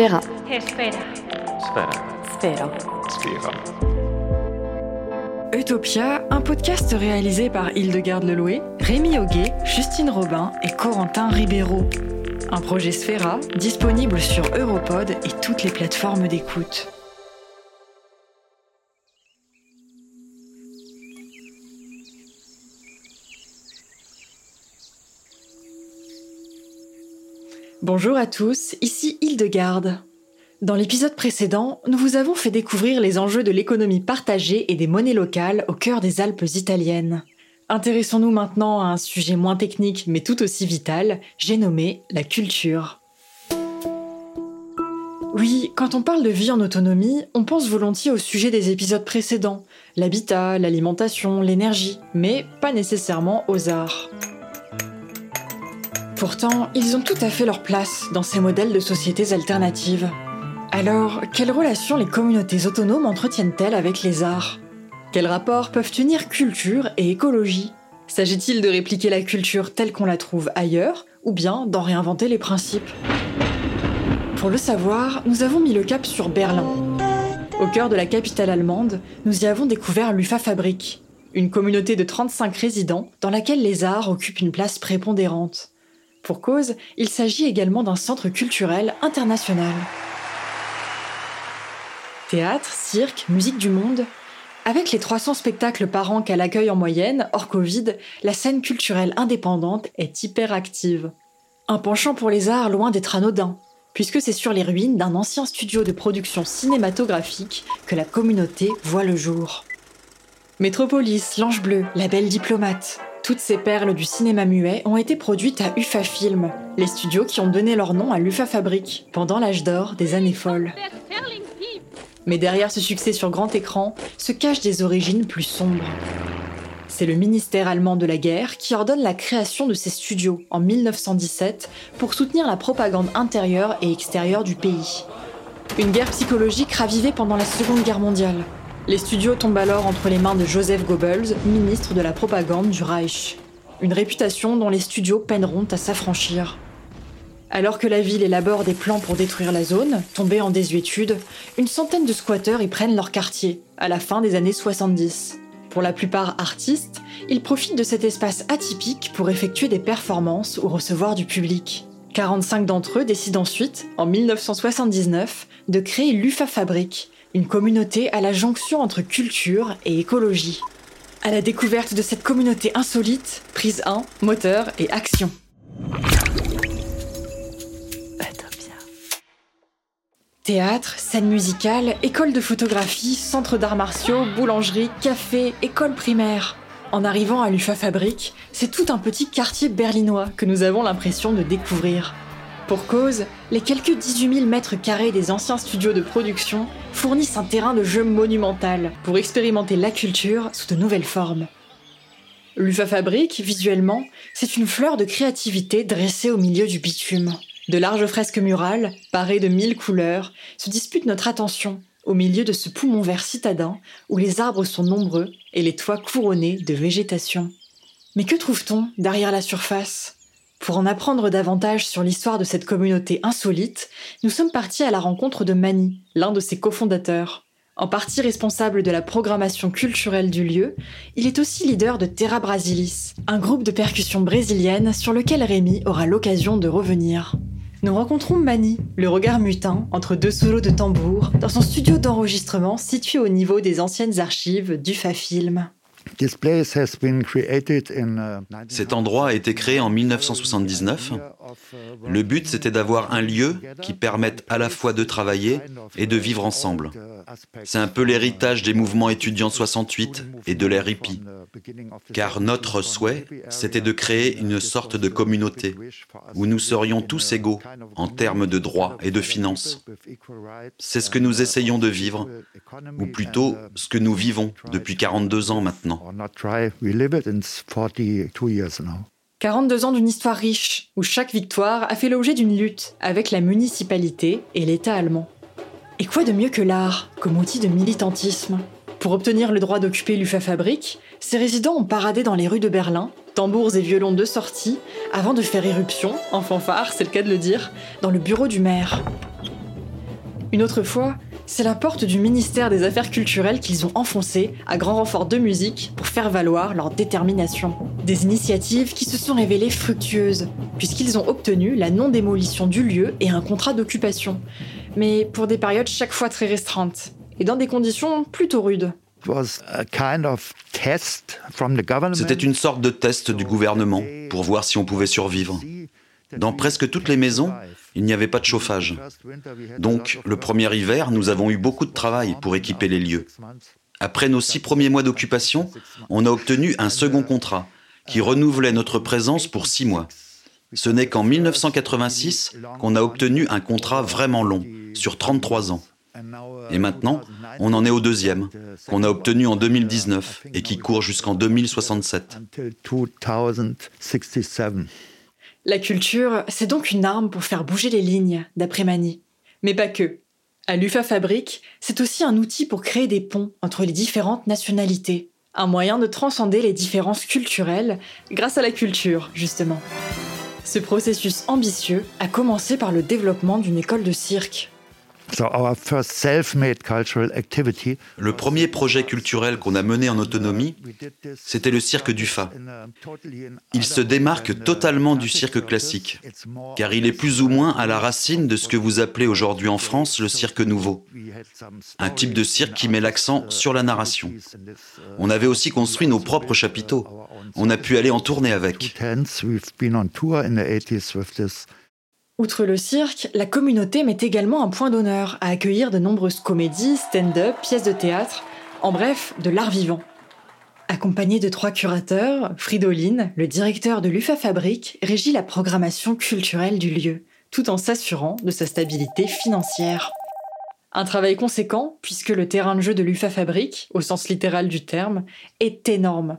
Sfera. Sfera. Sfera. Sfera. Utopia, un podcast réalisé par Hildegarde Leloué, Rémi Auguet, Justine Robin et Corentin Ribeiro. Un projet Sfera disponible sur Europod et toutes les plateformes d'écoute. Bonjour à tous, ici Hildegarde. Dans l'épisode précédent, nous vous avons fait découvrir les enjeux de l'économie partagée et des monnaies locales au cœur des Alpes italiennes. Intéressons-nous maintenant à un sujet moins technique mais tout aussi vital, j'ai nommé la culture. Oui, quand on parle de vie en autonomie, on pense volontiers au sujet des épisodes précédents, l'habitat, l'alimentation, l'énergie, mais pas nécessairement aux arts. Pourtant, ils ont tout à fait leur place dans ces modèles de sociétés alternatives. Alors, quelle relation les communautés autonomes entretiennent-elles avec les arts? Quels rapports peuvent unir culture et écologie? S'agit-il de répliquer la culture telle qu'on la trouve ailleurs, ou bien d'en réinventer les principes? Pour le savoir, nous avons mis le cap sur Berlin. Au cœur de la capitale allemande, nous y avons découvert l'UFA Fabrik, une communauté de 35 résidents dans laquelle les arts occupent une place prépondérante. Pour cause, il s'agit également d'un centre culturel international. Théâtre, cirque, musique du monde. Avec les 300 spectacles par an qu'elle accueille en moyenne, hors Covid, la scène culturelle indépendante est hyper active. Un penchant pour les arts loin d'être anodin, puisque c'est sur les ruines d'un ancien studio de production cinématographique que la communauté voit le jour. Métropolis, L'Ange Bleu, La Belle Diplomate, toutes ces perles du cinéma muet ont été produites à UFA Film, les studios qui ont donné leur nom à l'UFA Fabrique pendant l'âge d'or des années folles. Mais derrière ce succès sur grand écran se cachent des origines plus sombres. C'est le ministère allemand de la guerre qui ordonne la création de ces studios en 1917 pour soutenir la propagande intérieure et extérieure du pays. Une guerre psychologique ravivée pendant la Seconde Guerre mondiale. Les studios tombent alors entre les mains de Joseph Goebbels, ministre de la propagande du Reich. Une réputation dont les studios peineront à s'affranchir. Alors que la ville élabore des plans pour détruire la zone, tombée en désuétude, une centaine de squatteurs y prennent leur quartier, à la fin des années 70. Pour la plupart artistes, ils profitent de cet espace atypique pour effectuer des performances ou recevoir du public. 45 d'entre eux décident ensuite, en 1979, de créer l'UFA Fabrique, une communauté à la jonction entre culture et écologie. À la découverte de cette communauté insolite, prise 1, moteur et action. Théâtre, scène musicale, école de photographie, centre d'arts martiaux, boulangerie, café, école primaire. En arrivant à l'UFA Fabrique, c'est tout un petit quartier berlinois que nous avons l'impression de découvrir. Pour cause, les quelques 18 000 mètres carrés des anciens studios de production fournissent un terrain de jeu monumental pour expérimenter la culture sous de nouvelles formes. L'UFA Fabrique, visuellement, c'est une fleur de créativité dressée au milieu du bitume. De larges fresques murales, parées de mille couleurs, se disputent notre attention au milieu de ce poumon vert citadin où les arbres sont nombreux et les toits couronnés de végétation. Mais que trouve-t-on derrière la surface? Pour en apprendre davantage sur l'histoire de cette communauté insolite, nous sommes partis à la rencontre de Mani, l'un de ses cofondateurs. En partie responsable de la programmation culturelle du lieu, il est aussi leader de Terra Brasilis, un groupe de percussion brésilienne sur lequel Rémi aura l'occasion de revenir. Nous rencontrons Mani, le regard mutin entre deux solos de tambour, dans son studio d'enregistrement situé au niveau des anciennes archives du Fa-Film. Cet endroit a été créé en 1979. Le but, c'était d'avoir un lieu qui permette à la fois de travailler et de vivre ensemble. C'est un peu l'héritage des mouvements étudiants 68 et de l'ère. Car notre souhait, c'était de créer une sorte de communauté où nous serions tous égaux en termes de droits et de finances. C'est ce que nous essayons de vivre, ou plutôt ce que nous vivons depuis 42 ans maintenant. 42 ans d'une histoire riche, où chaque victoire a fait l'objet d'une lutte avec la municipalité et l'État allemand. Et quoi de mieux que l'art comme outil de militantisme? Pour obtenir le droit d'occuper l'UFA Fabrique, ces résidents ont paradé dans les rues de Berlin, tambours et violons de sortie, avant de faire éruption, en fanfare, c'est le cas de le dire, dans le bureau du maire. Une autre fois, c'est la porte du ministère des Affaires culturelles qu'ils ont enfoncée, à grand renfort de musique, pour faire valoir leur détermination. Des initiatives qui se sont révélées fructueuses, puisqu'ils ont obtenu la non-démolition du lieu et un contrat d'occupation, mais pour des périodes chaque fois très restreintes, et dans des conditions plutôt rudes. C'était une sorte de test du gouvernement pour voir si on pouvait survivre. Dans presque toutes les maisons, il n'y avait pas de chauffage. Donc, le premier hiver, nous avons eu beaucoup de travail pour équiper les lieux. Après nos six premiers mois d'occupation, on a obtenu un second contrat qui renouvelait notre présence pour six mois. Ce n'est qu'en 1986 qu'on a obtenu un contrat vraiment long, sur 33 ans. Et maintenant, on en est au deuxième, qu'on a obtenu en 2019 et qui court jusqu'en 2067. La culture, c'est donc une arme pour faire bouger les lignes, d'après Mani. Mais pas que. À l'UFA Fabrique, c'est aussi un outil pour créer des ponts entre les différentes nationalités. Un moyen de transcender les différences culturelles grâce à la culture, justement. Ce processus ambitieux a commencé par le développement d'une école de cirque. Le premier projet culturel qu'on a mené en autonomie, c'était le cirque du Fa. Il se démarque totalement du cirque classique, car il est plus ou moins à la racine de ce que vous appelez aujourd'hui en France le cirque nouveau. Un type de cirque qui met l'accent sur la narration. On avait aussi construit nos propres chapiteaux. On a pu aller en tournée avec. Outre le cirque, la communauté met également un point d'honneur à accueillir de nombreuses comédies, stand-up, pièces de théâtre, en bref, de l'art vivant. Accompagné de trois curateurs, Fridoline, le directeur de l'UFA Fabrique, régit la programmation culturelle du lieu, tout en s'assurant de sa stabilité financière. Un travail conséquent, puisque le terrain de jeu de l'UFA Fabrique, au sens littéral du terme, est énorme.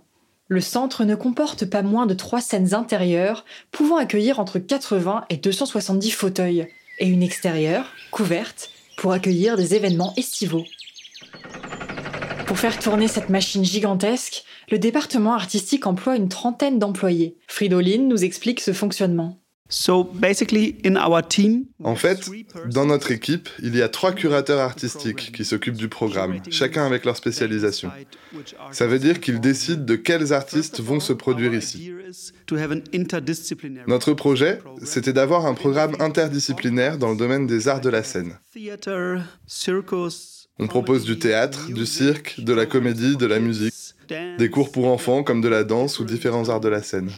Le centre ne comporte pas moins de trois scènes intérieures, pouvant accueillir entre 80 et 270 fauteuils, et une extérieure, couverte, pour accueillir des événements estivaux. Pour faire tourner cette machine gigantesque, le département artistique emploie une trentaine d'employés. Fridoline nous explique ce fonctionnement. En fait, dans notre équipe, il y a trois curateurs artistiques qui s'occupent du programme, chacun avec leur spécialisation. Ça veut dire qu'ils décident de quels artistes vont se produire ici. Notre projet, c'était d'avoir un programme interdisciplinaire dans le domaine des arts de la scène. On propose du théâtre, du cirque, de la comédie, de la musique, des cours pour enfants comme de la danse ou différents arts de la scène.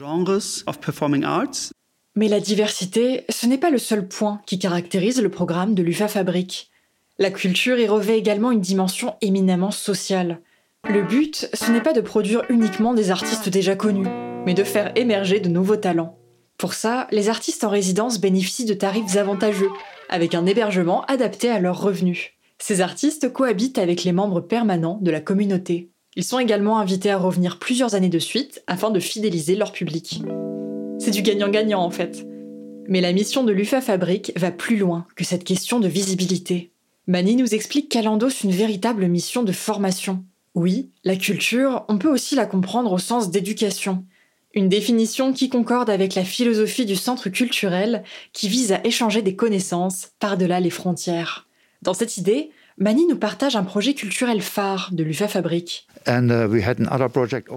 Mais la diversité, ce n'est pas le seul point qui caractérise le programme de l'UFA Fabrique. La culture y revêt également une dimension éminemment sociale. Le but, ce n'est pas de produire uniquement des artistes déjà connus, mais de faire émerger de nouveaux talents. Pour ça, les artistes en résidence bénéficient de tarifs avantageux, avec un hébergement adapté à leurs revenus. Ces artistes cohabitent avec les membres permanents de la communauté. Ils sont également invités à revenir plusieurs années de suite afin de fidéliser leur public. C'est du gagnant-gagnant en fait. Mais la mission de l'UFA Fabrique va plus loin que cette question de visibilité. Mani nous explique qu'elle endosse une véritable mission de formation. Oui, la culture, on peut aussi la comprendre au sens d'éducation. Une définition qui concorde avec la philosophie du centre culturel qui vise à échanger des connaissances par-delà les frontières. Dans cette idée, Mani nous partage un projet culturel phare de l'UFA Fabrique. Uh,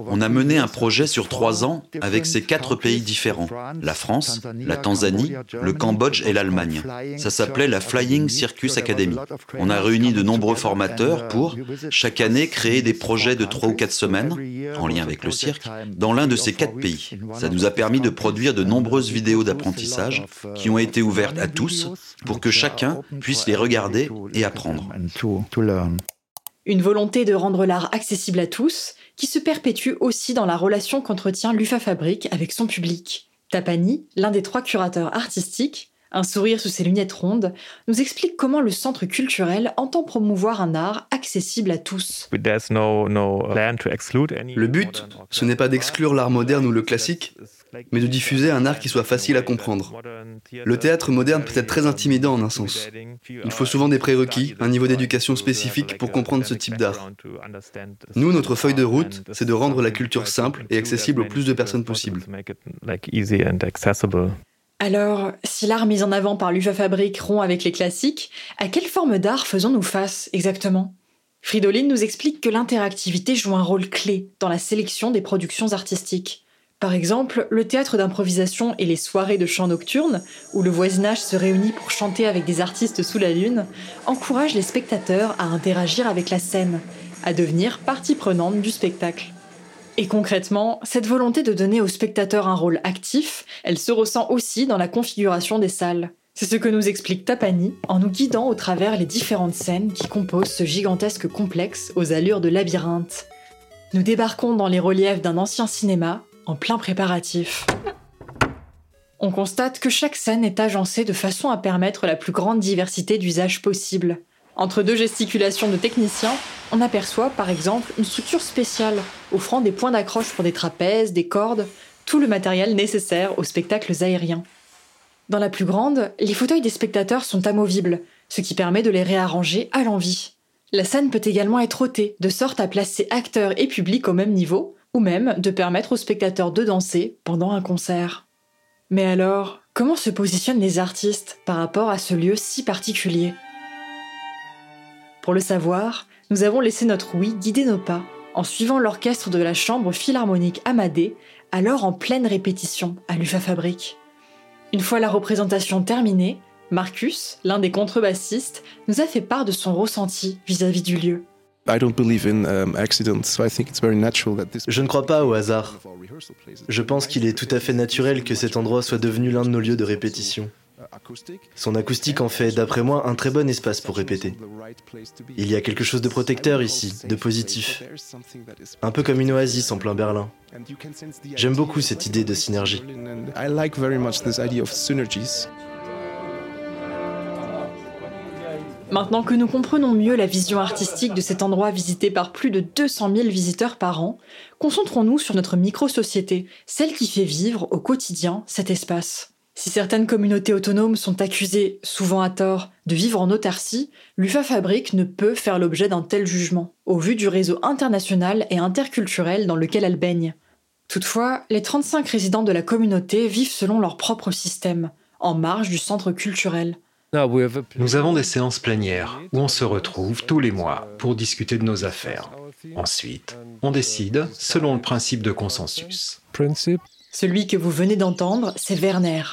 On a mené un projet sur trois ans avec ces quatre pays différents, la France, la Tanzanie, le Cambodge et l'Allemagne. Ça s'appelait la Flying Circus Academy. On a réuni de nombreux formateurs pour, chaque année, créer des projets de trois ou quatre semaines, en lien avec le cirque, dans l'un de ces quatre pays. Ça nous a permis de produire de nombreuses vidéos d'apprentissage qui ont été ouvertes à tous pour que chacun puisse les regarder et apprendre. Une volonté de rendre l'art accessible à tous, qui se perpétue aussi dans la relation qu'entretient l'UFA Fabrique avec son public. Tapani, l'un des trois curateurs artistiques, un sourire sous ses lunettes rondes, nous explique comment le centre culturel entend promouvoir un art accessible à tous. Le but, ce n'est pas d'exclure l'art moderne ou le classique, mais de diffuser un art qui soit facile à comprendre. Le théâtre moderne peut être très intimidant en un sens. Il faut souvent des prérequis, un niveau d'éducation spécifique pour comprendre ce type d'art. Nous, notre feuille de route, c'est de rendre la culture simple et accessible au plus de personnes possible. Alors, si l'art mis en avant par l'UFA Fabrique rompt avec les classiques, à quelle forme d'art faisons-nous face exactement? Fridolin nous explique que l'interactivité joue un rôle clé dans la sélection des productions artistiques. Par exemple, le théâtre d'improvisation et les soirées de chant nocturne, où le voisinage se réunit pour chanter avec des artistes sous la lune, encouragent les spectateurs à interagir avec la scène, à devenir partie prenante du spectacle. Et concrètement, cette volonté de donner aux spectateurs un rôle actif, elle se ressent aussi dans la configuration des salles. C'est ce que nous explique Tapani en nous guidant au travers les différentes scènes qui composent ce gigantesque complexe aux allures de labyrinthe. Nous débarquons dans les reliefs d'un ancien cinéma en plein préparatif. On constate que chaque scène est agencée de façon à permettre la plus grande diversité d'usages possible. Entre deux gesticulations de techniciens, on aperçoit par exemple une structure spéciale offrant des points d'accroche pour des trapèzes, des cordes, tout le matériel nécessaire aux spectacles aériens. Dans la plus grande, les fauteuils des spectateurs sont amovibles, ce qui permet de les réarranger à l'envie. La scène peut également être ôtée, de sorte à placer acteurs et public au même niveau, même de permettre aux spectateurs de danser pendant un concert. Mais alors, comment se positionnent les artistes par rapport à ce lieu si particulier? Pour le savoir, nous avons laissé notre oui guider nos pas en suivant l'orchestre de la chambre philharmonique Amadé, alors en pleine répétition à l'UFA Fabrique. Une fois la représentation terminée, Marcus, l'un des contrebassistes, nous a fait part de son ressenti vis-à-vis du lieu. Je ne crois pas au hasard. Je pense qu'il est tout à fait naturel que cet endroit soit devenu l'un de nos lieux de répétition. Son acoustique en fait, d'après moi, un très bon espace pour répéter. Il y a quelque chose de protecteur ici, de positif. Un peu comme une oasis en plein Berlin. J'aime beaucoup cette idée de synergie. Maintenant que nous comprenons mieux la vision artistique de cet endroit visité par plus de 200 000 visiteurs par an, concentrons-nous sur notre micro-société, celle qui fait vivre au quotidien cet espace. Si certaines communautés autonomes sont accusées, souvent à tort, de vivre en autarcie, l'UFA Fabrique ne peut faire l'objet d'un tel jugement, au vu du réseau international et interculturel dans lequel elle baigne. Toutefois, les 35 résidents de la communauté vivent selon leur propre système, en marge du centre culturel. Nous avons des séances plénières où on se retrouve tous les mois pour discuter de nos affaires. Ensuite, on décide selon le principe de consensus. Celui que vous venez d'entendre, c'est Werner,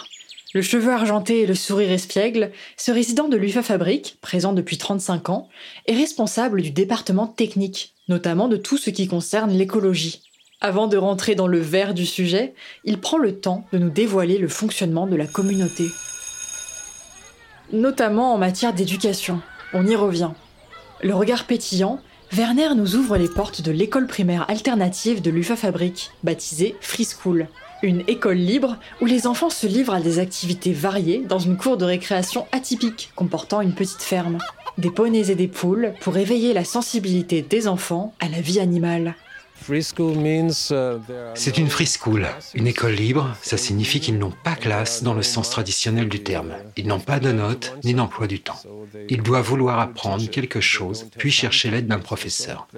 le cheveu argenté et le sourire espiègle, ce résident de l'UFA Fabrique, présent depuis 35 ans, est responsable du département technique, notamment de tout ce qui concerne l'écologie. Avant de rentrer dans le vert du sujet, il prend le temps de nous dévoiler le fonctionnement de la communauté. Notamment en matière d'éducation. On y revient. Le regard pétillant, Werner nous ouvre les portes de l'école primaire alternative de l'UFA Fabrique, baptisée Free School une école libre où les enfants se livrent à des activités variées dans une cour de récréation atypique comportant une petite ferme. Des poneys et des poules pour éveiller la sensibilité des enfants à la vie animale. C'est une free school, une école libre. Ça signifie qu'ils n'ont pas classe dans le sens traditionnel du terme. Ils n'ont pas de notes ni d'emploi du temps. Ils doivent vouloir apprendre quelque chose, puis chercher l'aide d'un professeur.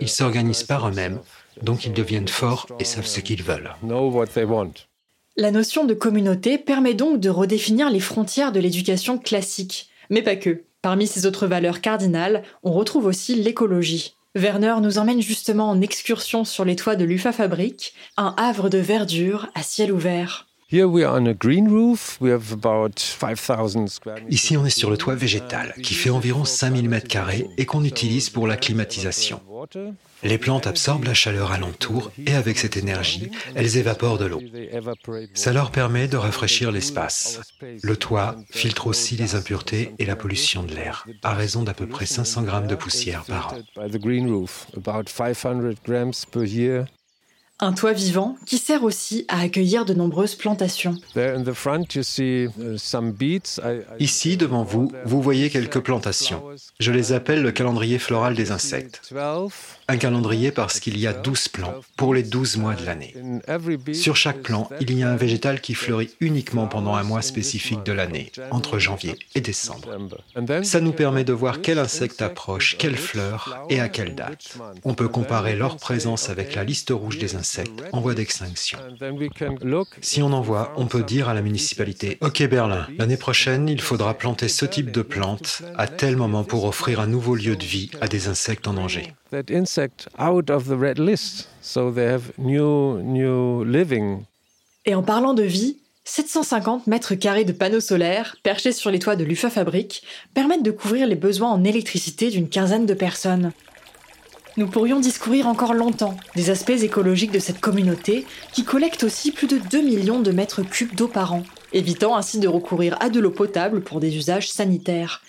Ils s'organisent par eux-mêmes, donc ils deviennent forts et savent ce qu'ils veulent. La notion de communauté permet donc de redéfinir les frontières de l'éducation classique, mais pas que. Parmi ces autres valeurs cardinales, on retrouve aussi l'écologie. Werner nous emmène justement en excursion sur les toits de l'UFA Fabrique, un havre de verdure à ciel ouvert. Ici, on est sur le toit végétal, qui fait environ 5000 m2 et qu'on utilise pour la climatisation. Les plantes absorbent la chaleur alentour et avec cette énergie, elles évaporent de l'eau. Ça leur permet de rafraîchir l'espace. Le toit filtre aussi les impuretés et la pollution de l'air, à raison d'à peu près 500 grammes de poussière par an. Un toit vivant qui sert aussi à accueillir de nombreuses plantations. Ici, devant vous, vous voyez quelques plantations. Je les appelle le calendrier floral des insectes. Un calendrier parce qu'il y a 12 plants pour les 12 mois de l'année. Sur chaque plant, il y a un végétal qui fleurit uniquement pendant un mois spécifique de l'année, entre janvier et décembre. Ça nous permet de voir quel insecte approche, quelle fleur et à quelle date. On peut comparer leur présence avec la liste rouge des insectes insectes en voie d'extinction. Si on en voit, on peut dire à la municipalité, OK Berlin, l'année prochaine, il faudra planter ce type de plantes à tel moment pour offrir un nouveau lieu de vie à des insectes en danger. Et en parlant de vie, 750 mètres carrés de panneaux solaires perchés sur les toits de l'UFA Fabrique permettent de couvrir les besoins en électricité d'une quinzaine de personnes. Nous pourrions discourir encore longtemps des aspects écologiques de cette communauté qui collecte aussi plus de 2 millions de mètres cubes d'eau par an, évitant ainsi de recourir à de l'eau potable pour des usages sanitaires.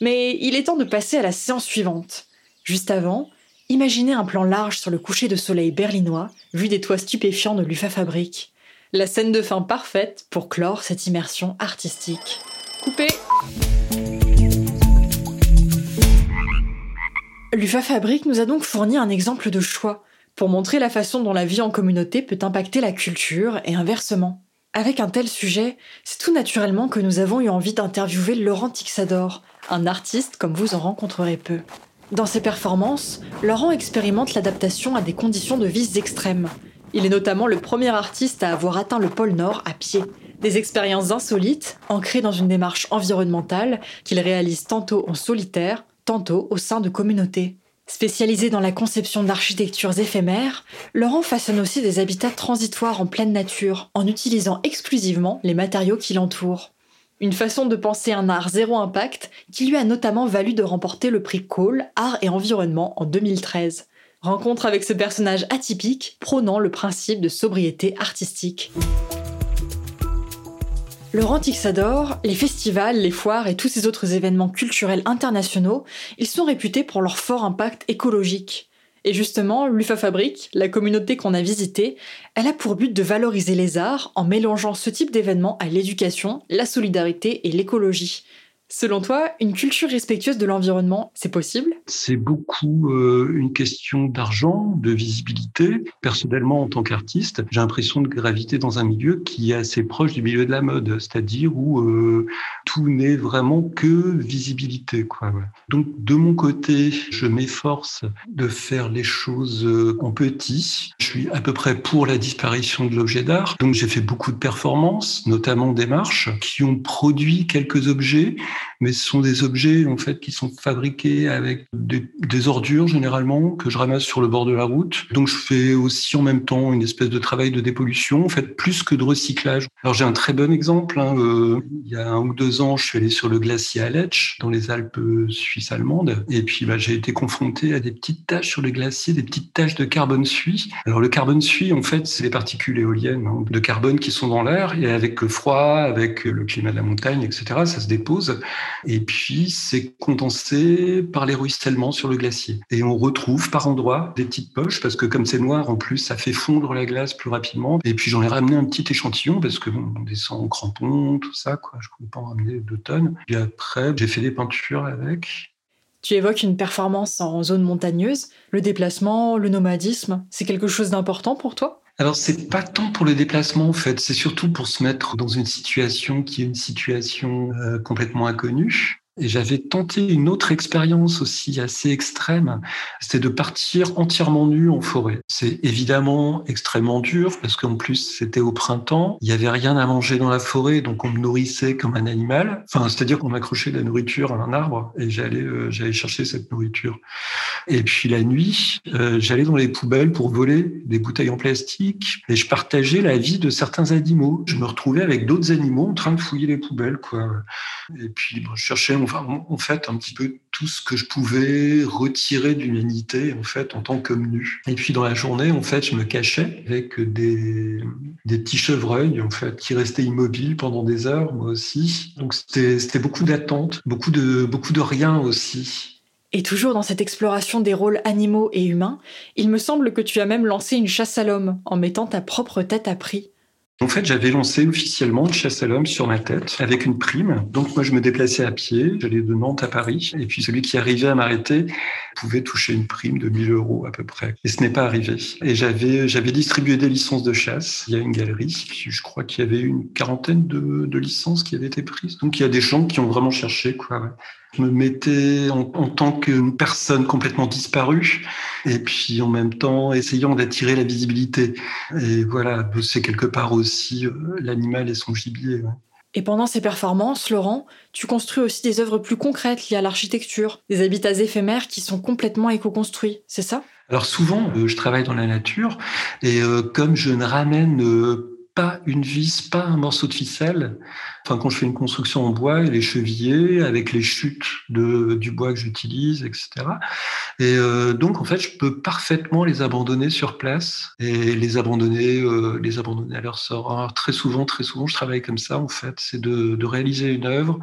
Mais il est temps de passer à la séance suivante. Juste avant, imaginez un plan large sur le coucher de soleil berlinois, vu des toits stupéfiants de l'UFA Fabrique. La scène de fin parfaite pour clore cette immersion artistique. Coupé L'UFA Fabrique nous a donc fourni un exemple de choix pour montrer la façon dont la vie en communauté peut impacter la culture et inversement. Avec un tel sujet, c'est tout naturellement que nous avons eu envie d'interviewer Laurent Tixador, un artiste comme vous en rencontrerez peu. Dans ses performances, Laurent expérimente l'adaptation à des conditions de vie extrêmes, il est notamment le premier artiste à avoir atteint le pôle Nord à pied. Des expériences insolites, ancrées dans une démarche environnementale qu'il réalise tantôt en solitaire, tantôt au sein de communautés. Spécialisé dans la conception d'architectures éphémères, Laurent façonne aussi des habitats transitoires en pleine nature, en utilisant exclusivement les matériaux qui l'entourent. Une façon de penser un art zéro impact qui lui a notamment valu de remporter le prix Cole Art et Environnement en 2013. Rencontre avec ce personnage atypique prônant le principe de sobriété artistique. Laurent Tixador, les festivals, les foires et tous ces autres événements culturels internationaux, ils sont réputés pour leur fort impact écologique. Et justement, l'UFA Fabrique, la communauté qu'on a visitée, elle a pour but de valoriser les arts en mélangeant ce type d'événements à l'éducation, la solidarité et l'écologie. Selon toi, une culture respectueuse de l'environnement, c'est possible? C'est beaucoup euh, une question d'argent, de visibilité. Personnellement, en tant qu'artiste, j'ai l'impression de graviter dans un milieu qui est assez proche du milieu de la mode, c'est-à-dire où euh, tout n'est vraiment que visibilité. Donc, de mon côté, je m'efforce de faire les choses euh, en petit. Je suis à peu près pour la disparition de l'objet d'art. Donc, j'ai fait beaucoup de performances, notamment des marches, qui ont produit quelques objets mais ce sont des objets en fait qui sont fabriqués avec des, ordures généralement que je ramasse sur le bord de la route. Donc je fais aussi en même temps une espèce de travail de dépollution, en fait plus que de recyclage. Alors j'ai un très bon exemple. Hein, euh, il y a un ou deux ans, je suis allé sur le glacier Aletsch dans les Alpes suisses allemandes, et puis bah, j'ai été confronté à des petites taches sur le glacier, des petites taches de carbone suie. Alors le carbone suie, en fait, c'est les particules éoliennes hein, de carbone qui sont dans l'air, et avec le froid, avec le climat de la montagne, etc., ça se dépose. Et puis, c'est condensé par les ruissellements sur le glacier. Et on retrouve par endroits des petites poches, parce que comme c'est noir, en plus, ça fait fondre la glace plus rapidement. Et puis, j'en ai ramené un petit échantillon, parce que on descend en crampons, tout ça, quoi. Je ne pouvais pas en ramener deux tonnes. Et après, j'ai fait des peintures avec. Tu évoques une performance en zone montagneuse. Le déplacement, le nomadisme, c'est quelque chose d'important pour toi? Alors, c'est pas tant pour le déplacement, en fait, c'est surtout pour se mettre dans une situation qui est une situation euh, complètement inconnue. Et j'avais tenté une autre expérience aussi assez extrême, c'était de partir entièrement nu en forêt. C'est évidemment extrêmement dur parce qu'en plus c'était au printemps, il y avait rien à manger dans la forêt, donc on me nourrissait comme un animal. Enfin, c'est-à-dire qu'on m'accrochait de la nourriture à un arbre et j'allais euh, chercher cette nourriture. Et puis la nuit, euh, j'allais dans les poubelles pour voler des bouteilles en plastique et je partageais la vie de certains animaux. Je me retrouvais avec d'autres animaux en train de fouiller les poubelles, quoi. Et puis je cherchais en fait un petit peu tout ce que je pouvais retirer de l'humanité en fait en tant que nu. Et puis dans la journée en fait je me cachais avec des, des petits chevreuils en fait qui restaient immobiles pendant des heures moi aussi. Donc c'était beaucoup d'attente, beaucoup de beaucoup de rien aussi. Et toujours dans cette exploration des rôles animaux et humains, il me semble que tu as même lancé une chasse à l'homme en mettant ta propre tête à prix. En fait, j'avais lancé officiellement une chasse à l'homme sur ma tête avec une prime. Donc moi, je me déplaçais à pied, j'allais de Nantes à Paris, et puis celui qui arrivait à m'arrêter pouvait toucher une prime de 1000 euros à peu près. Et ce n'est pas arrivé. Et j'avais j'avais distribué des licences de chasse. Il y a une galerie, je crois qu'il y avait une quarantaine de, licences qui avaient été prises. Donc il y a des gens qui ont vraiment cherché. Je me mettais en, tant que personne complètement disparue et puis en même temps essayant d'attirer la visibilité. Et voilà, c'est quelque part aussi euh, l'animal et son gibier. Et pendant ces performances, Laurent, tu construis aussi des œuvres plus concrètes liées à l'architecture, des habitats éphémères qui sont complètement éco-construits, c'est ça? Alors souvent, euh, je travaille dans la nature et euh, comme je ne ramène pas une vis, pas un morceau de ficelle. Enfin, quand je fais une construction en bois, les chevillers avec les chutes de, du bois que j'utilise, etc. Et euh, donc, en fait, je peux parfaitement les abandonner sur place et les abandonner, euh, les abandonner à leur sort. Alors, très souvent, très souvent, je travaille comme ça. En fait, c'est de, de réaliser une œuvre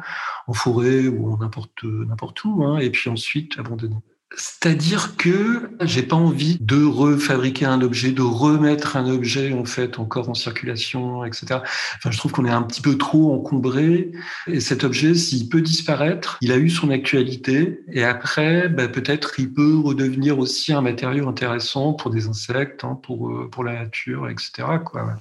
en forêt ou n'importe n'importe où, hein, et puis ensuite abandonner. C'est-à-dire que j'ai pas envie de refabriquer un objet, de remettre un objet en fait encore en circulation, etc. Enfin, je trouve qu'on est un petit peu trop encombré. Et cet objet, s'il peut disparaître, il a eu son actualité. Et après, bah, peut-être il peut redevenir aussi un matériau intéressant pour des insectes, hein, pour euh, pour la nature, etc. Quoi.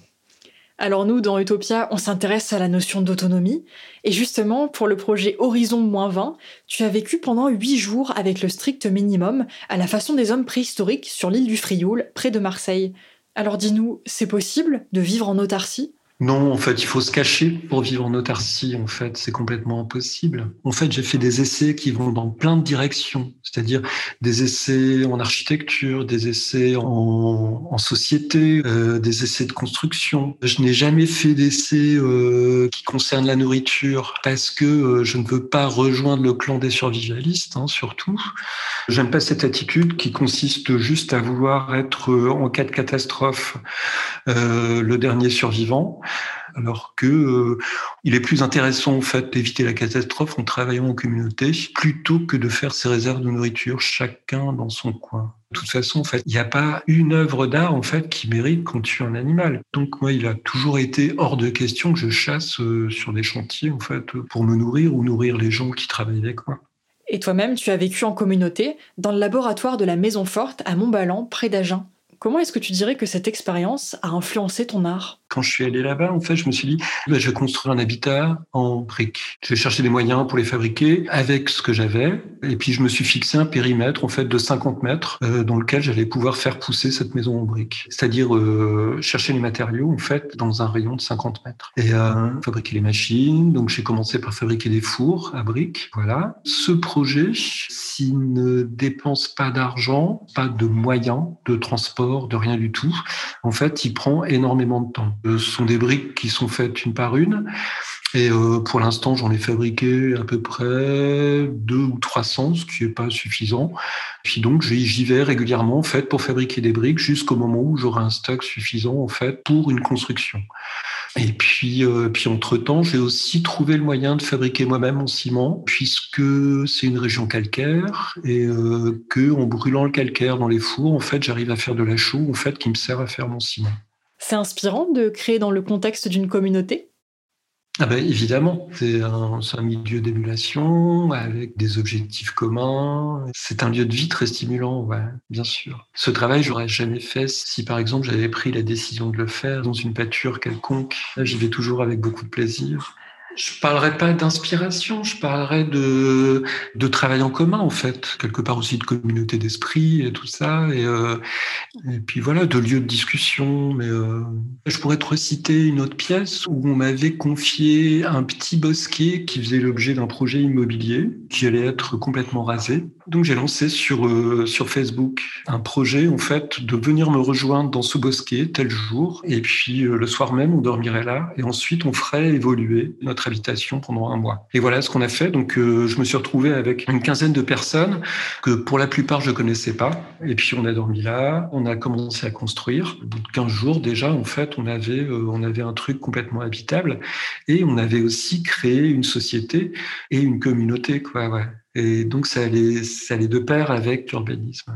Alors nous, dans Utopia, on s'intéresse à la notion d'autonomie. Et justement, pour le projet Horizon 20, tu as vécu pendant huit jours avec le strict minimum, à la façon des hommes préhistoriques, sur l'île du Frioul, près de Marseille. Alors dis-nous, c'est possible de vivre en autarcie? Non, en fait, il faut se cacher pour vivre en autarcie. En fait, c'est complètement impossible. En fait, j'ai fait des essais qui vont dans plein de directions, c'est-à-dire des essais en architecture, des essais en, en société, euh, des essais de construction. Je n'ai jamais fait d'essais euh, qui concernent la nourriture parce que euh, je ne veux pas rejoindre le clan des survivalistes, hein, surtout. J'aime pas cette attitude qui consiste juste à vouloir être, euh, en cas de catastrophe, euh, le dernier survivant alors que euh, il est plus intéressant en fait d'éviter la catastrophe en travaillant en communauté plutôt que de faire ses réserves de nourriture chacun dans son coin. De toute façon, en fait, il n'y a pas une œuvre d'art en fait qui mérite qu'on tue un animal. Donc moi, il a toujours été hors de question que je chasse euh, sur des chantiers en fait pour me nourrir ou nourrir les gens qui travaillent avec moi. Et toi-même, tu as vécu en communauté dans le laboratoire de la Maison Forte à Montballan, près d'Agen. Comment est-ce que tu dirais que cette expérience a influencé ton art? Quand je suis allé là-bas, en fait, je me suis dit, bah, je vais construire un habitat en briques. Je vais chercher des moyens pour les fabriquer avec ce que j'avais. Et puis, je me suis fixé un périmètre, en fait, de 50 mètres, euh, dans lequel j'allais pouvoir faire pousser cette maison en briques. C'est-à-dire euh, chercher les matériaux, en fait, dans un rayon de 50 mètres. Et euh, fabriquer les machines. Donc, j'ai commencé par fabriquer des fours à briques. Voilà. Ce projet, s'il ne dépense pas d'argent, pas de moyens de transport, de rien du tout, en fait, il prend énormément de temps. Ce sont des briques qui sont faites une par une. Et euh, pour l'instant, j'en ai fabriqué à peu près deux ou 300, ce qui n'est pas suffisant. Puis donc, j'y vais régulièrement en pour fabriquer des briques jusqu'au moment où j'aurai un stock suffisant en fait pour une construction. Et puis, euh, puis entre-temps, j'ai aussi trouvé le moyen de fabriquer moi-même mon ciment, puisque c'est une région calcaire et euh, que en brûlant le calcaire dans les fours, en fait, j'arrive à faire de la chaux en fait qui me sert à faire mon ciment. C'est inspirant de créer dans le contexte d'une communauté? Ah ben, évidemment, c'est un, milieu d'émulation avec des objectifs communs. C'est un lieu de vie très stimulant, ouais, bien sûr. Ce travail, j'aurais jamais fait si, par exemple, j'avais pris la décision de le faire dans une pâture quelconque. J'y vais toujours avec beaucoup de plaisir je parlerai pas d'inspiration, je parlerai de, de travail en commun, en fait, quelque part aussi de communauté d'esprit et tout ça, et, euh, puis voilà, de lieux de discussion. Mais euh, je pourrais te reciter une autre pièce où on m'avait confié un petit bosquet qui faisait l'objet d'un projet immobilier qui allait être complètement rasé. Donc j'ai lancé sur, euh, sur Facebook un projet, en fait, de venir me rejoindre dans ce bosquet tel jour, et puis euh, le soir même, on dormirait là, et ensuite on ferait évoluer notre habitation pendant un mois. Et voilà ce qu'on a fait. Donc, euh, je me suis retrouvé avec une quinzaine de personnes que pour la plupart je connaissais pas. Et puis, on a dormi là, on a commencé à construire. Au bout de 15 jours, déjà, en fait, on avait, euh, on avait un truc complètement habitable. Et on avait aussi créé une société et une communauté, quoi, ouais. Et donc, ça allait, ça allait de pair avec l'urbanisme.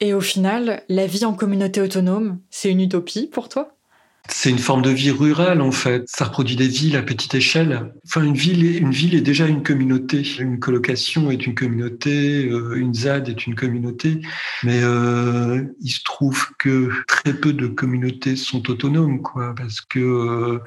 Et au final, la vie en communauté autonome, c'est une utopie pour toi? C'est une forme de vie rurale en fait. Ça reproduit des villes à petite échelle. Enfin, une ville, est, une ville est déjà une communauté. Une colocation est une communauté. Euh, une ZAD est une communauté. Mais euh, il se trouve que très peu de communautés sont autonomes, quoi. Parce que euh,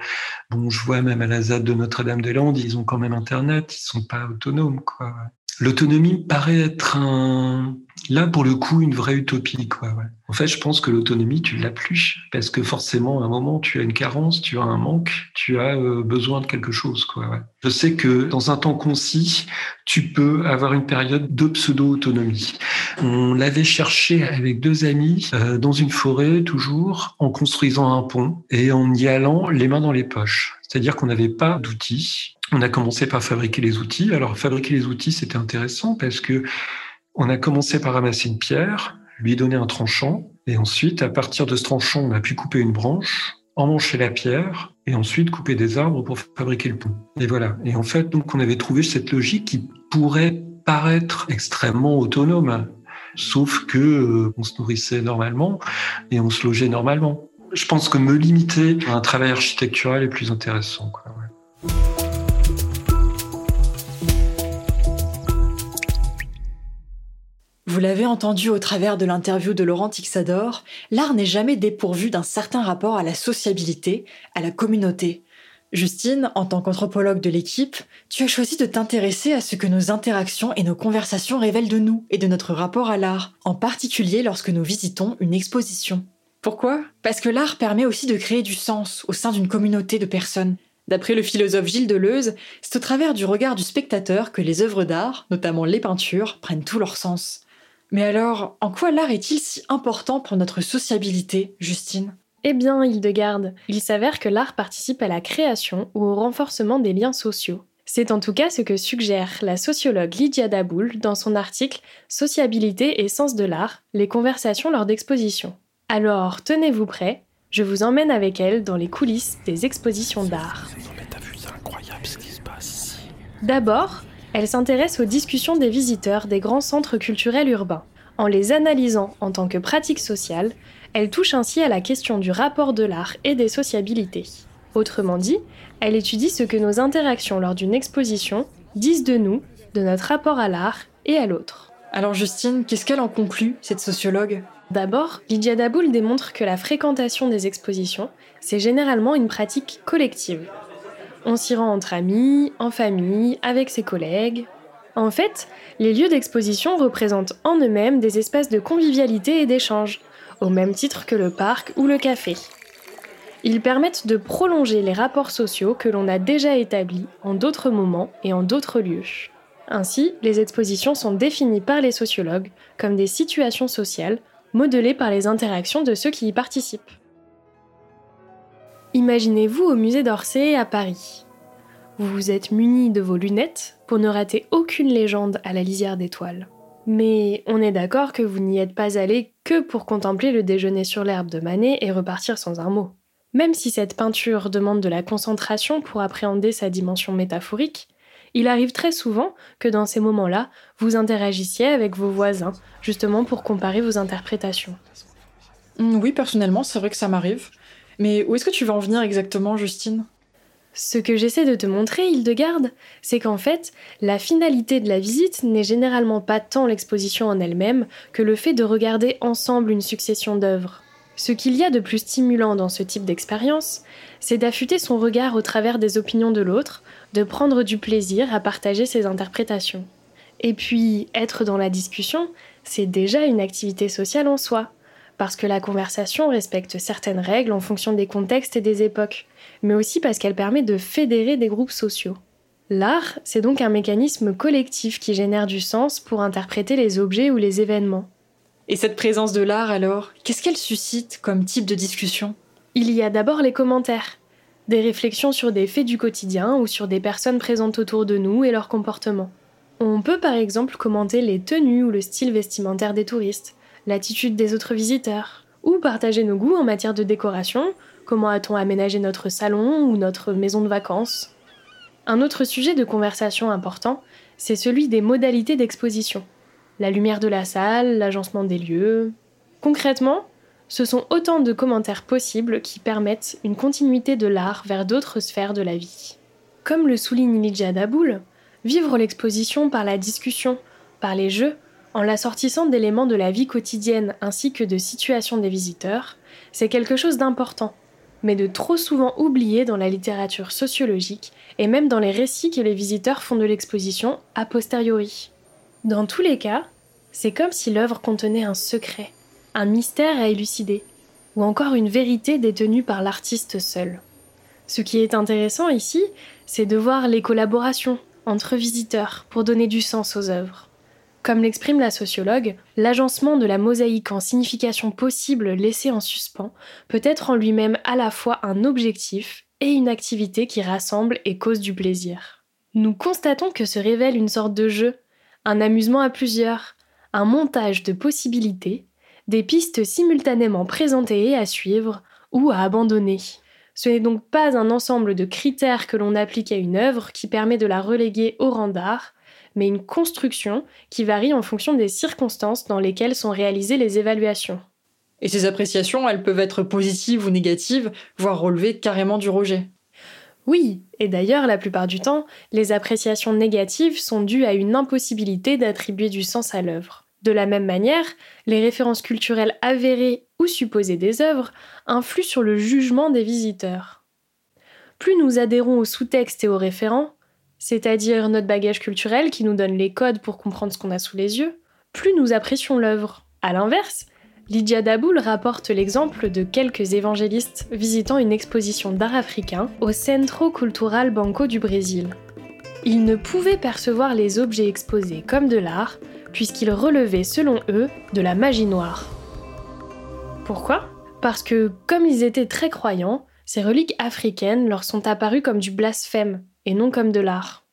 bon, je vois même à la ZAD de Notre-Dame-des-Landes, ils ont quand même Internet. Ils sont pas autonomes, quoi. L'autonomie paraît être un, là pour le coup une vraie utopie. Quoi, ouais. En fait, je pense que l'autonomie, tu l'as plus parce que forcément, à un moment, tu as une carence, tu as un manque, tu as euh, besoin de quelque chose. Quoi. Je sais que dans un temps concis, tu peux avoir une période de pseudo-autonomie. On l'avait cherché avec deux amis euh, dans une forêt, toujours en construisant un pont et en y allant les mains dans les poches. C'est-à-dire qu'on n'avait pas d'outils. On a commencé par fabriquer les outils. Alors fabriquer les outils, c'était intéressant parce que on a commencé par ramasser une pierre, lui donner un tranchant, et ensuite, à partir de ce tranchant, on a pu couper une branche, emmancher la pierre, et ensuite couper des arbres pour fabriquer le pont. Et voilà. Et en fait, donc, on avait trouvé cette logique qui pourrait paraître extrêmement autonome, sauf que euh, on se nourrissait normalement et on se logeait normalement je pense que me limiter à un travail architectural est plus intéressant. Vous l'avez entendu au travers de l'interview de Laurent Tixador, l'art n'est jamais dépourvu d'un certain rapport à la sociabilité, à la communauté. Justine, en tant qu'anthropologue de l'équipe, tu as choisi de t'intéresser à ce que nos interactions et nos conversations révèlent de nous et de notre rapport à l'art, en particulier lorsque nous visitons une exposition. Pourquoi? Parce que l'art permet aussi de créer du sens au sein d'une communauté de personnes. D'après le philosophe Gilles Deleuze, c'est au travers du regard du spectateur que les œuvres d'art, notamment les peintures, prennent tout leur sens. Mais alors, en quoi l'art est-il si important pour notre sociabilité, Justine? Eh bien, Hildegarde, il s'avère que l'art participe à la création ou au renforcement des liens sociaux. C'est en tout cas ce que suggère la sociologue Lydia Daboul dans son article Sociabilité et sens de l'art, les conversations lors d'expositions. Alors, tenez-vous prêts, je vous emmène avec elle dans les coulisses des expositions d'art. D'abord, elle s'intéresse aux discussions des visiteurs des grands centres culturels urbains. En les analysant en tant que pratique sociale, elle touche ainsi à la question du rapport de l'art et des sociabilités. Autrement dit, elle étudie ce que nos interactions lors d'une exposition disent de nous, de notre rapport à l'art et à l'autre. Alors Justine, qu'est-ce qu'elle en conclut, cette sociologue? D'abord, Lydia Daboul démontre que la fréquentation des expositions, c'est généralement une pratique collective. On s'y rend entre amis, en famille, avec ses collègues. En fait, les lieux d'exposition représentent en eux-mêmes des espaces de convivialité et d'échange, au même titre que le parc ou le café. Ils permettent de prolonger les rapports sociaux que l'on a déjà établis en d'autres moments et en d'autres lieux. Ainsi, les expositions sont définies par les sociologues comme des situations sociales modelé par les interactions de ceux qui y participent. Imaginez-vous au musée d'Orsay à Paris. Vous vous êtes muni de vos lunettes pour ne rater aucune légende à la lisière d'étoiles. Mais on est d'accord que vous n'y êtes pas allé que pour contempler le déjeuner sur l'herbe de Manet et repartir sans un mot. Même si cette peinture demande de la concentration pour appréhender sa dimension métaphorique, il arrive très souvent que dans ces moments-là, vous interagissiez avec vos voisins, justement pour comparer vos interprétations. Mm, oui, personnellement, c'est vrai que ça m'arrive. Mais où est-ce que tu vas en venir exactement, Justine? Ce que j'essaie de te montrer, Hildegarde, c'est qu'en fait, la finalité de la visite n'est généralement pas tant l'exposition en elle-même que le fait de regarder ensemble une succession d'œuvres. Ce qu'il y a de plus stimulant dans ce type d'expérience, c'est d'affûter son regard au travers des opinions de l'autre, de prendre du plaisir à partager ses interprétations. Et puis, être dans la discussion, c'est déjà une activité sociale en soi, parce que la conversation respecte certaines règles en fonction des contextes et des époques, mais aussi parce qu'elle permet de fédérer des groupes sociaux. L'art, c'est donc un mécanisme collectif qui génère du sens pour interpréter les objets ou les événements. Et cette présence de l'art alors, qu'est-ce qu'elle suscite comme type de discussion? Il y a d'abord les commentaires des réflexions sur des faits du quotidien ou sur des personnes présentes autour de nous et leur comportement. On peut par exemple commenter les tenues ou le style vestimentaire des touristes, l'attitude des autres visiteurs, ou partager nos goûts en matière de décoration, comment a-t-on aménagé notre salon ou notre maison de vacances? Un autre sujet de conversation important, c'est celui des modalités d'exposition. La lumière de la salle, l'agencement des lieux. Concrètement, ce sont autant de commentaires possibles qui permettent une continuité de l'art vers d'autres sphères de la vie. Comme le souligne Lydia Daboul, vivre l'exposition par la discussion, par les jeux, en l'assortissant d'éléments de la vie quotidienne ainsi que de situations des visiteurs, c'est quelque chose d'important, mais de trop souvent oublié dans la littérature sociologique et même dans les récits que les visiteurs font de l'exposition a posteriori. Dans tous les cas, c'est comme si l'œuvre contenait un secret, un mystère à élucider, ou encore une vérité détenue par l'artiste seul. Ce qui est intéressant ici, c'est de voir les collaborations entre visiteurs pour donner du sens aux œuvres. Comme l'exprime la sociologue, l'agencement de la mosaïque en signification possible laissée en suspens peut être en lui-même à la fois un objectif et une activité qui rassemble et cause du plaisir. Nous constatons que se révèle une sorte de jeu, un amusement à plusieurs, un montage de possibilités, des pistes simultanément présentées et à suivre ou à abandonner. Ce n'est donc pas un ensemble de critères que l'on applique à une œuvre qui permet de la reléguer au rang d'art, mais une construction qui varie en fonction des circonstances dans lesquelles sont réalisées les évaluations. Et ces appréciations, elles peuvent être positives ou négatives, voire relever carrément du rejet. Oui, et d'ailleurs, la plupart du temps, les appréciations négatives sont dues à une impossibilité d'attribuer du sens à l'œuvre. De la même manière, les références culturelles avérées ou supposées des œuvres influent sur le jugement des visiteurs. Plus nous adhérons aux sous-textes et aux référents, c'est-à-dire notre bagage culturel qui nous donne les codes pour comprendre ce qu'on a sous les yeux, plus nous apprécions l'œuvre. A l'inverse, Lydia Daboul rapporte l'exemple de quelques évangélistes visitant une exposition d'art africain au Centro Cultural Banco du Brésil. Ils ne pouvaient percevoir les objets exposés comme de l'art, puisqu'ils relevaient selon eux de la magie noire. Pourquoi? Parce que, comme ils étaient très croyants, ces reliques africaines leur sont apparues comme du blasphème et non comme de l'art.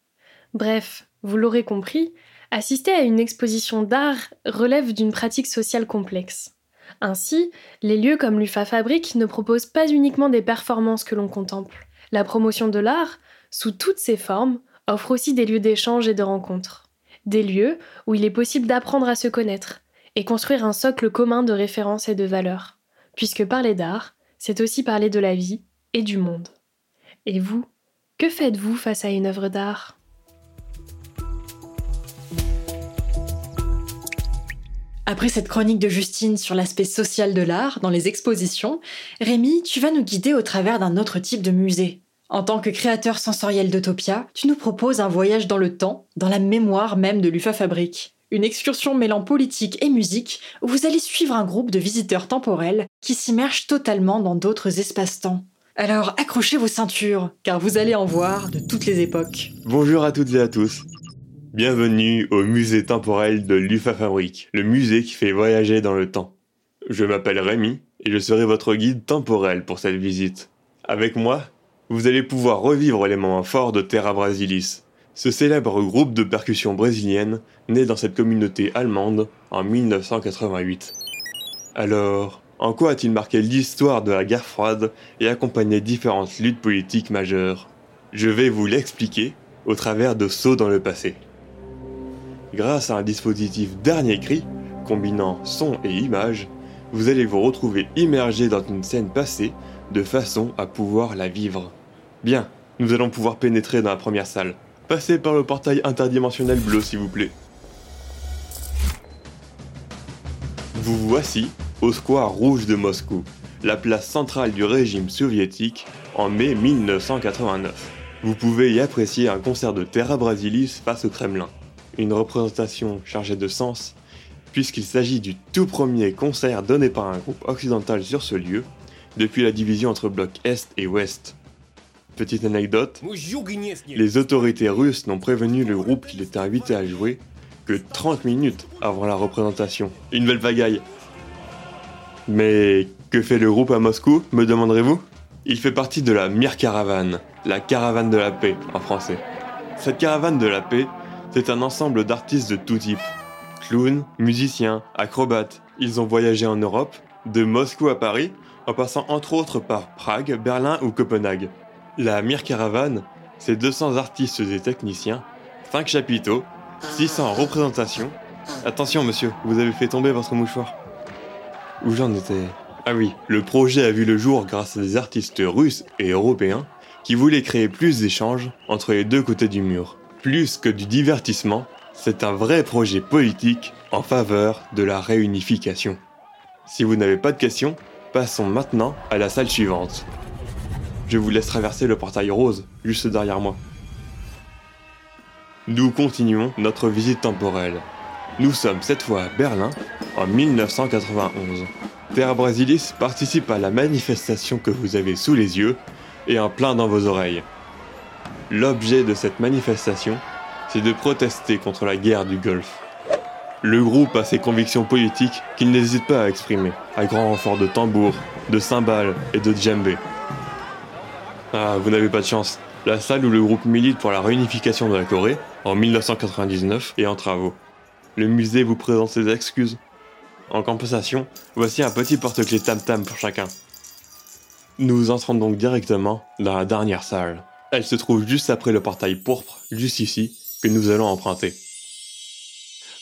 Bref, vous l'aurez compris, assister à une exposition d'art relève d'une pratique sociale complexe. Ainsi, les lieux comme l'UFA Fabrique ne proposent pas uniquement des performances que l'on contemple. La promotion de l'art, sous toutes ses formes, offre aussi des lieux d'échange et de rencontres. Des lieux où il est possible d'apprendre à se connaître et construire un socle commun de références et de valeurs. Puisque parler d'art, c'est aussi parler de la vie et du monde. Et vous, que faites-vous face à une œuvre d'art? Après cette chronique de Justine sur l'aspect social de l'art dans les expositions, Rémi, tu vas nous guider au travers d'un autre type de musée. En tant que créateur sensoriel d'Utopia, tu nous proposes un voyage dans le temps, dans la mémoire même de l'UFA Fabrique. Une excursion mêlant politique et musique où vous allez suivre un groupe de visiteurs temporels qui s'immergent totalement dans d'autres espaces-temps. Alors accrochez vos ceintures, car vous allez en voir de toutes les époques. Bonjour à toutes et à tous. Bienvenue au musée temporel de l'UFA Fabrique, le musée qui fait voyager dans le temps. Je m'appelle Rémi et je serai votre guide temporel pour cette visite. Avec moi, vous allez pouvoir revivre les moments forts de Terra Brasilis, ce célèbre groupe de percussion brésilienne né dans cette communauté allemande en 1988. Alors, en quoi a-t-il marqué l'histoire de la guerre froide et accompagné différentes luttes politiques majeures? Je vais vous l'expliquer au travers de sauts dans le passé. Grâce à un dispositif dernier cri, combinant son et image, vous allez vous retrouver immergé dans une scène passée de façon à pouvoir la vivre. Bien, nous allons pouvoir pénétrer dans la première salle. Passez par le portail interdimensionnel bleu s'il vous plaît. Vous voici au square rouge de Moscou, la place centrale du régime soviétique en mai 1989. Vous pouvez y apprécier un concert de Terra Brasilis face au Kremlin, une représentation chargée de sens, puisqu'il s'agit du tout premier concert donné par un groupe occidental sur ce lieu, depuis la division entre blocs Est et Ouest. Petite anecdote, les autorités russes n'ont prévenu le groupe qu'il était invité à jouer que 30 minutes avant la représentation. Une belle pagaille. Mais que fait le groupe à Moscou, me demanderez-vous? Il fait partie de la Mir Caravane, la caravane de la paix en français. Cette caravane de la paix, c'est un ensemble d'artistes de tout type. Clowns, musiciens, acrobates. Ils ont voyagé en Europe, de Moscou à Paris, en passant entre autres par Prague, Berlin ou Copenhague. La Mir Caravane, c'est 200 artistes et techniciens, 5 chapiteaux, 600 représentations. Attention monsieur, vous avez fait tomber votre mouchoir. Où j'en étais Ah oui, le projet a vu le jour grâce à des artistes russes et européens qui voulaient créer plus d'échanges entre les deux côtés du mur. Plus que du divertissement, c'est un vrai projet politique en faveur de la réunification. Si vous n'avez pas de questions, passons maintenant à la salle suivante. Je vous laisse traverser le portail rose, juste derrière moi. Nous continuons notre visite temporelle. Nous sommes cette fois à Berlin, en 1991. Terra Brasilis participe à la manifestation que vous avez sous les yeux et en plein dans vos oreilles. L'objet de cette manifestation, c'est de protester contre la guerre du Golfe. Le groupe a ses convictions politiques qu'il n'hésite pas à exprimer, à grand renfort de tambours, de cymbales et de djembé. Ah, vous n'avez pas de chance. La salle où le groupe milite pour la réunification de la Corée, en 1999, est en travaux. Le musée vous présente ses excuses. En compensation, voici un petit porte-clés tam-tam pour chacun. Nous entrons donc directement dans la dernière salle. Elle se trouve juste après le portail pourpre, juste ici, que nous allons emprunter.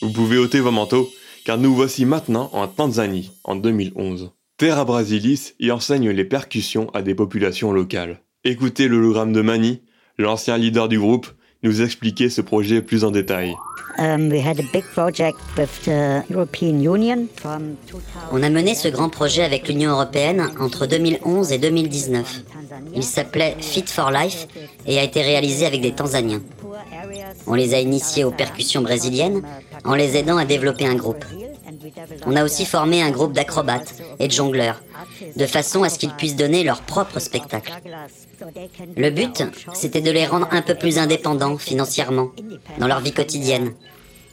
Vous pouvez ôter vos manteaux, car nous voici maintenant en Tanzanie, en 2011. Terra Brasilis y enseigne les percussions à des populations locales. Écoutez l'hologramme de Mani, l'ancien leader du groupe, nous expliquer ce projet plus en détail. Um, On a mené ce grand projet avec l'Union européenne entre 2011 et 2019. Il s'appelait Fit for Life et a été réalisé avec des Tanzaniens. On les a initiés aux percussions brésiliennes en les aidant à développer un groupe. On a aussi formé un groupe d'acrobates et de jongleurs, de façon à ce qu'ils puissent donner leur propre spectacle. Le but, c'était de les rendre un peu plus indépendants financièrement, dans leur vie quotidienne,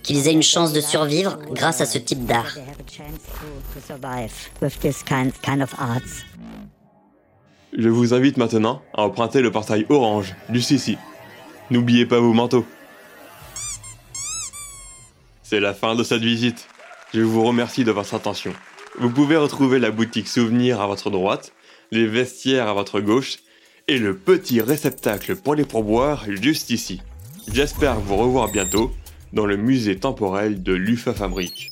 qu'ils aient une chance de survivre grâce à ce type d'art. Je vous invite maintenant à emprunter le portail orange du Sissi. N'oubliez pas vos manteaux. C'est la fin de cette visite. Je vous remercie de votre attention. Vous pouvez retrouver la boutique souvenir à votre droite, les vestiaires à votre gauche et le petit réceptacle pour les pourboires juste ici. J'espère vous revoir bientôt dans le musée temporel de l'UFA Fabrique.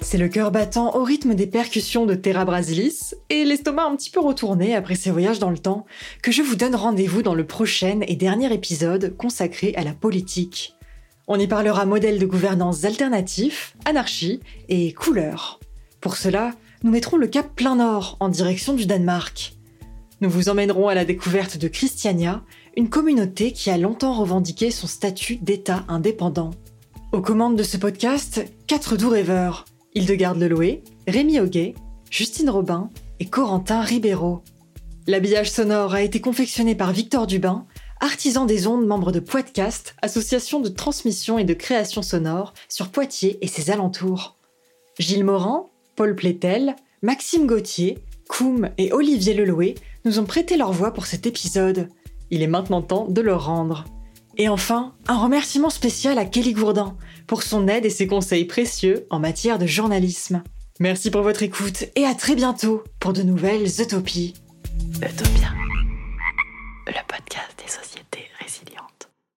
C'est le cœur battant au rythme des percussions de Terra Brasilis et l'estomac un petit peu retourné après ses voyages dans le temps que je vous donne rendez-vous dans le prochain et dernier épisode consacré à la politique. On y parlera modèle de gouvernance alternatif, anarchie et couleur. Pour cela, nous mettrons le cap plein nord en direction du Danemark. Nous vous emmènerons à la découverte de Christiania, une communauté qui a longtemps revendiqué son statut d'État indépendant. Aux commandes de ce podcast, quatre doux rêveurs Hildegarde Leloué, Rémi Auguet, Justine Robin et Corentin Ribeiro. L'habillage sonore a été confectionné par Victor Dubin, artisan des ondes, membre de Poitcast, association de transmission et de création sonore sur Poitiers et ses alentours. Gilles Morin, Paul Plétel, Maxime Gauthier, Koum et Olivier Leloué nous ont prêté leur voix pour cet épisode. Il est maintenant temps de le rendre. Et enfin, un remerciement spécial à Kelly Gourdin, pour son aide et ses conseils précieux en matière de journalisme. Merci pour votre écoute et à très bientôt pour de nouvelles utopies. Utopia.